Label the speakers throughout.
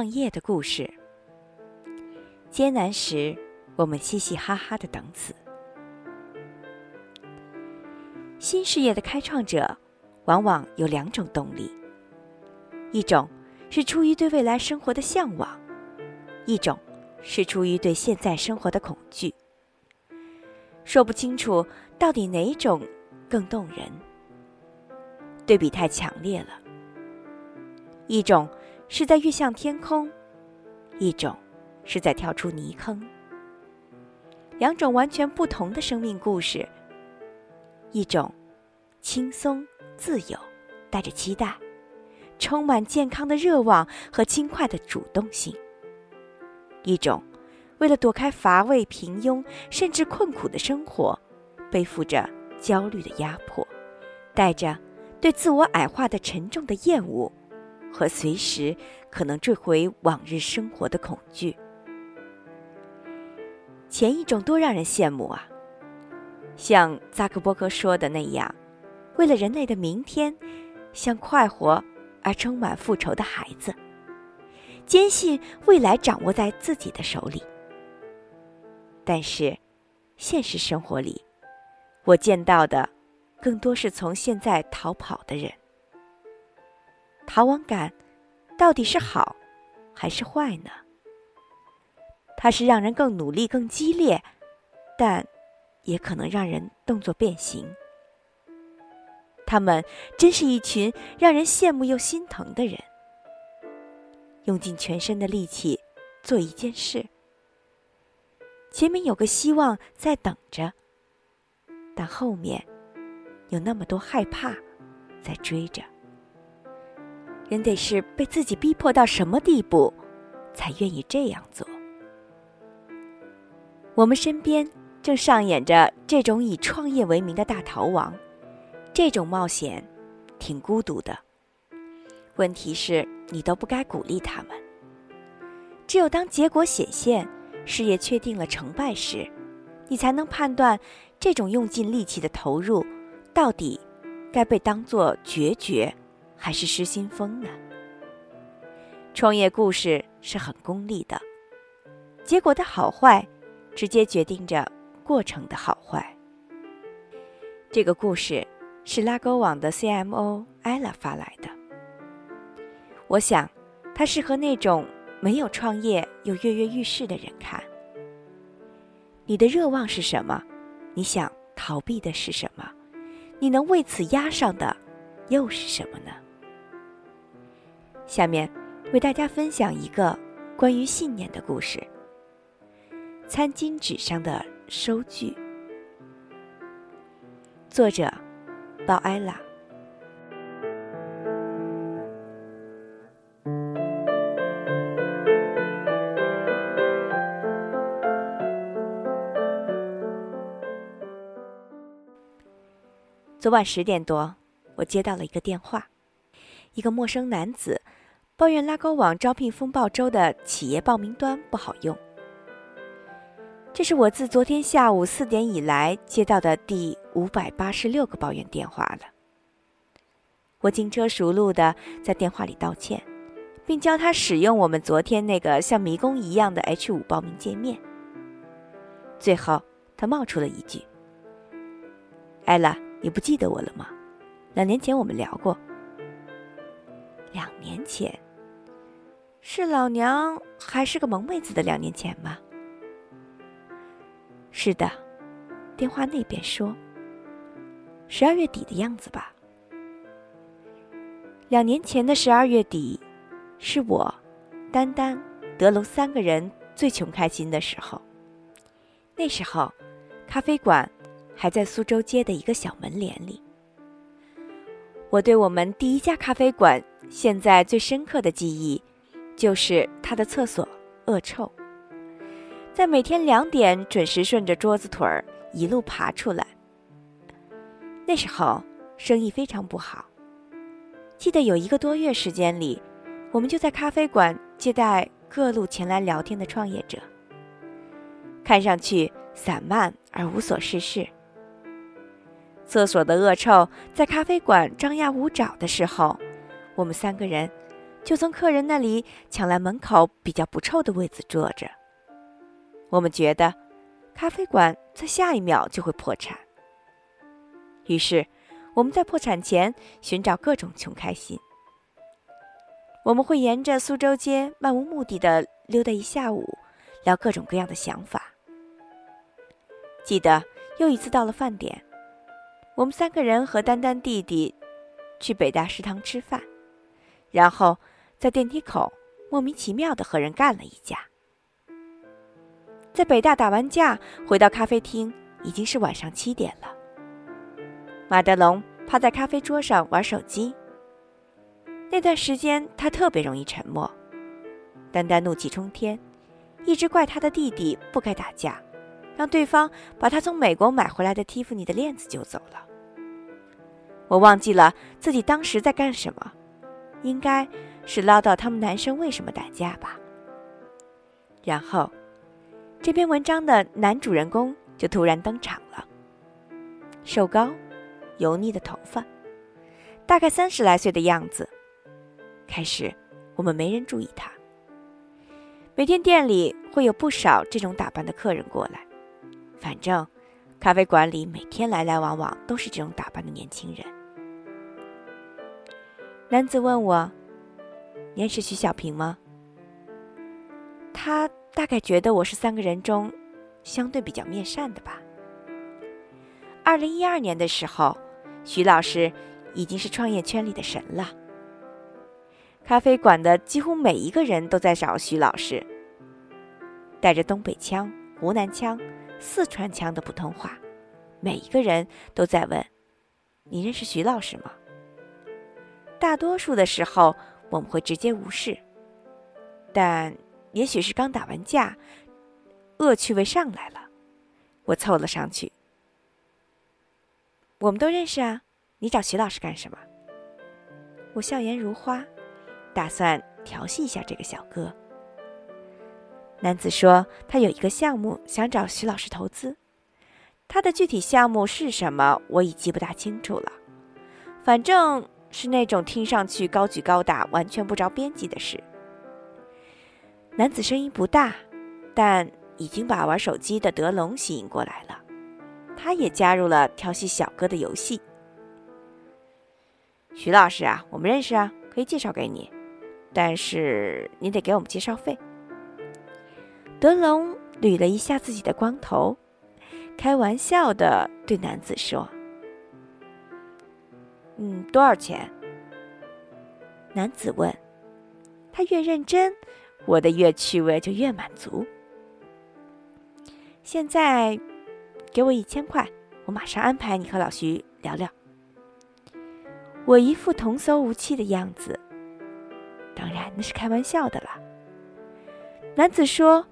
Speaker 1: 创业的故事。艰难时，我们嘻嘻哈哈的等死。新事业的开创者，往往有两种动力：一种是出于对未来生活的向往，一种是出于对现在生活的恐惧。说不清楚到底哪种更动人，对比太强烈了。一种是在跃向天空，一种是在跳出泥坑。两种完全不同的生命故事。一种轻松自由，带着期待，充满健康的热望和轻快的主动性；一种为了躲开乏味、平庸甚至困苦的生活，背负着焦虑的压迫，带着对自我矮化的沉重的厌恶。和随时可能坠回往日生活的恐惧。前一种多让人羡慕啊！像扎克伯格说的那样，为了人类的明天，像快活而充满复仇的孩子，坚信未来掌握在自己的手里。但是，现实生活里，我见到的更多是从现在逃跑的人。逃亡感，到底是好，还是坏呢？它是让人更努力、更激烈，但也可能让人动作变形。他们真是一群让人羡慕又心疼的人，用尽全身的力气做一件事，前面有个希望在等着，但后面有那么多害怕在追着。人得是被自己逼迫到什么地步，才愿意这样做？我们身边正上演着这种以创业为名的大逃亡，这种冒险挺孤独的。问题是，你都不该鼓励他们。只有当结果显现，事业确定了成败时，你才能判断这种用尽力气的投入，到底该被当作决绝。还是失心疯呢？创业故事是很功利的，结果的好坏直接决定着过程的好坏。这个故事是拉勾网的 CMO 艾拉发来的。我想，它适合那种没有创业又跃跃欲试的人看。你的热望是什么？你想逃避的是什么？你能为此压上的又是什么呢？下面为大家分享一个关于信念的故事。餐巾纸上的收据，作者鲍埃拉。昨晚十点多，我接到了一个电话，一个陌生男子。抱怨拉勾网招聘风暴周的企业报名端不好用。这是我自昨天下午四点以来接到的第五百八十六个抱怨电话了。我轻车熟路的在电话里道歉，并教他使用我们昨天那个像迷宫一样的 H 五报名界面。最后，他冒出了一句：“艾拉，你不记得我了吗？两年前我们聊过。两年前。”是老娘还是个萌妹子的两年前吗？是的，电话那边说，十二月底的样子吧。两年前的十二月底，是我、丹丹、德龙三个人最穷开心的时候。那时候，咖啡馆还在苏州街的一个小门脸里。我对我们第一家咖啡馆现在最深刻的记忆。就是他的厕所恶臭，在每天两点准时顺着桌子腿儿一路爬出来。那时候生意非常不好，记得有一个多月时间里，我们就在咖啡馆接待各路前来聊天的创业者，看上去散漫而无所事事。厕所的恶臭在咖啡馆张牙舞爪的时候，我们三个人。就从客人那里抢来门口比较不臭的位子坐着。我们觉得，咖啡馆在下一秒就会破产。于是，我们在破产前寻找各种穷开心。我们会沿着苏州街漫无目的的溜达一下午，聊各种各样的想法。记得又一次到了饭点，我们三个人和丹丹弟弟去北大食堂吃饭，然后在电梯口莫名其妙的和人干了一架。在北大打完架，回到咖啡厅已经是晚上七点了。马德龙趴在咖啡桌上玩手机。那段时间他特别容易沉默。丹丹怒气冲天，一直怪他的弟弟不该打架，让对方把他从美国买回来的蒂芙尼的链子揪走了。我忘记了自己当时在干什么，应该是唠叨他们男生为什么打架吧。然后。这篇文章的男主人公就突然登场了。瘦高、油腻的头发，大概三十来岁的样子。开始，我们没人注意他。每天店里会有不少这种打扮的客人过来。反正，咖啡馆里每天来来往往都是这种打扮的年轻人。男子问我：“认识徐小平吗？”他。大概觉得我是三个人中相对比较面善的吧。二零一二年的时候，徐老师已经是创业圈里的神了。咖啡馆的几乎每一个人都在找徐老师，带着东北腔、湖南腔、四川腔的普通话，每一个人都在问：“你认识徐老师吗？”大多数的时候我们会直接无视，但。也许是刚打完架，恶趣味上来了，我凑了上去。我们都认识啊，你找徐老师干什么？我笑颜如花，打算调戏一下这个小哥。男子说他有一个项目想找徐老师投资，他的具体项目是什么我已记不大清楚了，反正是那种听上去高举高打、完全不着边际的事。男子声音不大，但已经把玩手机的德龙吸引过来了。他也加入了调戏小哥的游戏。徐老师啊，我们认识啊，可以介绍给你，但是你得给我们介绍费。德龙捋了一下自己的光头，开玩笑的对男子说：“嗯，多少钱？”男子问。他越认真。我的越趣味就越满足。现在，给我一千块，我马上安排你和老徐聊聊。我一副童叟无欺的样子，当然那是开玩笑的啦。男子说：“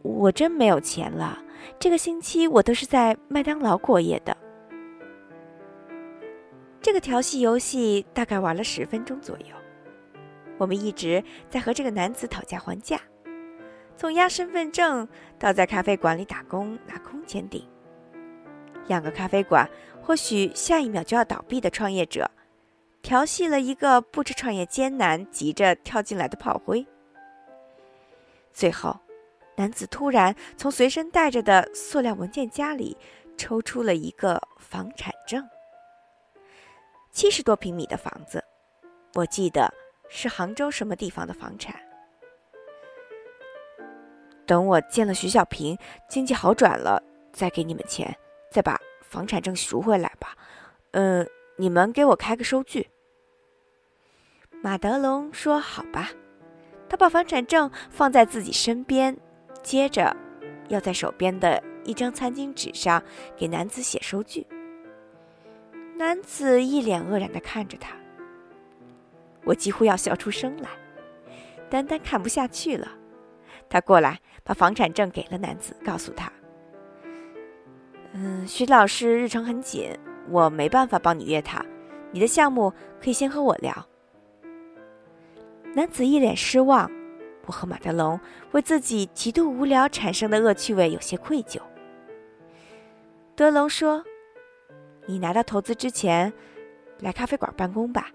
Speaker 1: 我真没有钱了，这个星期我都是在麦当劳过夜的。”调戏游戏大概玩了十分钟左右。我们一直在和这个男子讨价还价，从押身份证到在咖啡馆里打工拿空钱顶，两个咖啡馆或许下一秒就要倒闭的创业者，调戏了一个不知创业艰难、急着跳进来的炮灰。最后，男子突然从随身带着的塑料文件夹里抽出了一个房产，七十多平米的房子，我记得。是杭州什么地方的房产？等我见了徐小平，经济好转了，再给你们钱，再把房产证赎回来吧。嗯，你们给我开个收据。马德龙说：“好吧。”他把房产证放在自己身边，接着要在手边的一张餐巾纸上给男子写收据。男子一脸愕然的看着他。我几乎要笑出声来，丹丹看不下去了，他过来把房产证给了男子，告诉他：“嗯，徐老师日程很紧，我没办法帮你约他，你的项目可以先和我聊。”男子一脸失望，我和马德龙为自己极度无聊产生的恶趣味有些愧疚。德龙说：“你拿到投资之前，来咖啡馆办公吧。”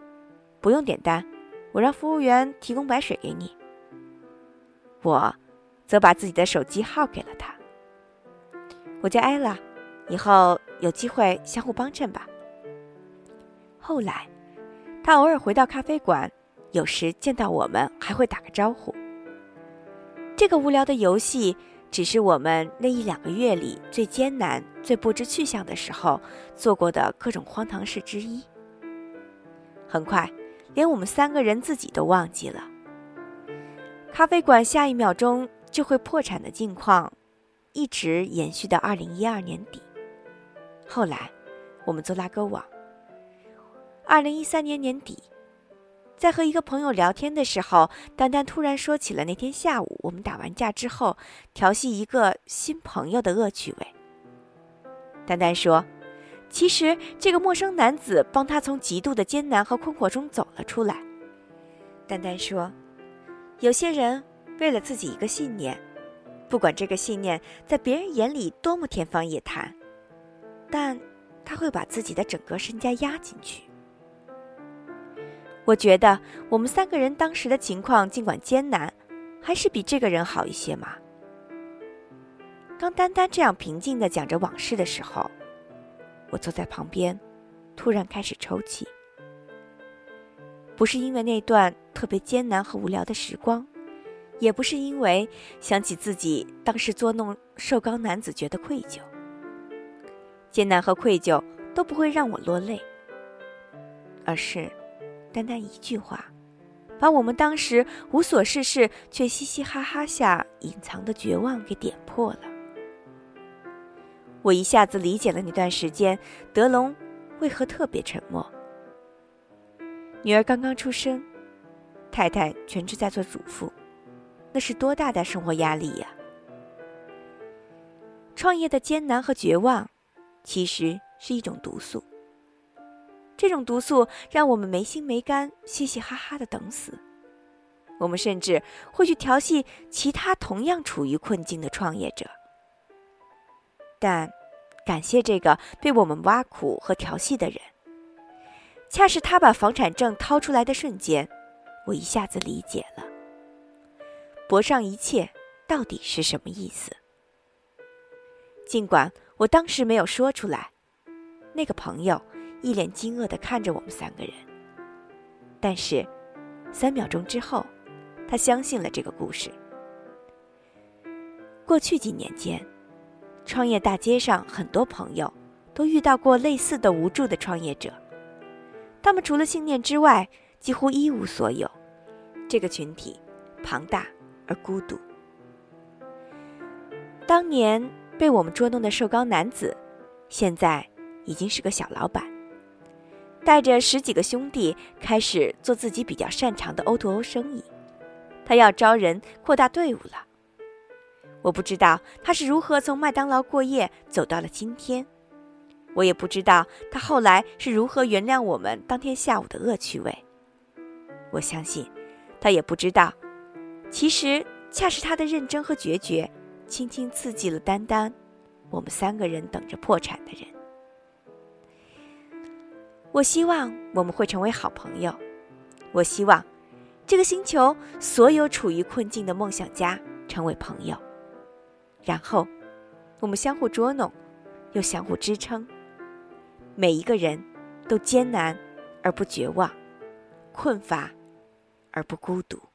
Speaker 1: 不用点单，我让服务员提供白水给你。我则把自己的手机号给了他。我叫艾拉，以后有机会相互帮衬吧。后来，他偶尔回到咖啡馆，有时见到我们还会打个招呼。这个无聊的游戏，只是我们那一两个月里最艰难、最不知去向的时候做过的各种荒唐事之一。很快，连我们三个人自己都忘记了。咖啡馆下一秒钟就会破产的境况，一直延续到二零一二年底。后来，我们做拉勾网。二零一三年年底，在和一个朋友聊天的时候，丹丹突然说起了那天下午我们打完架之后调戏一个新朋友的恶趣味。丹丹说：“其实这个陌生男子帮他从极度的艰难和困惑中走了出来。”丹丹说。有些人为了自己一个信念，不管这个信念在别人眼里多么天方夜谭，但他会把自己的整个身家压进去。我觉得我们三个人当时的情况尽管艰难，还是比这个人好一些嘛。当丹丹这样平静的讲着往事的时候，我坐在旁边，突然开始抽泣。不是因为那段特别艰难和无聊的时光，也不是因为想起自己当时捉弄瘦高男子觉得愧疚。艰难和愧疚都不会让我落泪，而是单单一句话，把我们当时无所事事却嘻嘻哈哈下隐藏的绝望给点破了。我一下子理解了那段时间德龙为何特别沉默。女儿刚刚出生，太太全职在做主妇，那是多大的生活压力呀！创业的艰难和绝望，其实是一种毒素。这种毒素让我们没心没肝、嘻嘻哈哈的等死。我们甚至会去调戏其他同样处于困境的创业者。但，感谢这个被我们挖苦和调戏的人。恰是他把房产证掏出来的瞬间，我一下子理解了“博上一切”到底是什么意思。尽管我当时没有说出来，那个朋友一脸惊愕的看着我们三个人。但是，三秒钟之后，他相信了这个故事。过去几年间，创业大街上很多朋友都遇到过类似的无助的创业者。他们除了信念之外，几乎一无所有。这个群体庞大而孤独。当年被我们捉弄的瘦高男子，现在已经是个小老板，带着十几个兄弟开始做自己比较擅长的 O2O 生意。他要招人，扩大队伍了。我不知道他是如何从麦当劳过夜走到了今天。我也不知道他后来是如何原谅我们当天下午的恶趣味。我相信，他也不知道，其实恰是他的认真和决绝，轻轻刺激了丹丹，我们三个人等着破产的人。我希望我们会成为好朋友。我希望，这个星球所有处于困境的梦想家成为朋友，然后，我们相互捉弄，又相互支撑。每一个人都艰难而不绝望，困乏而不孤独。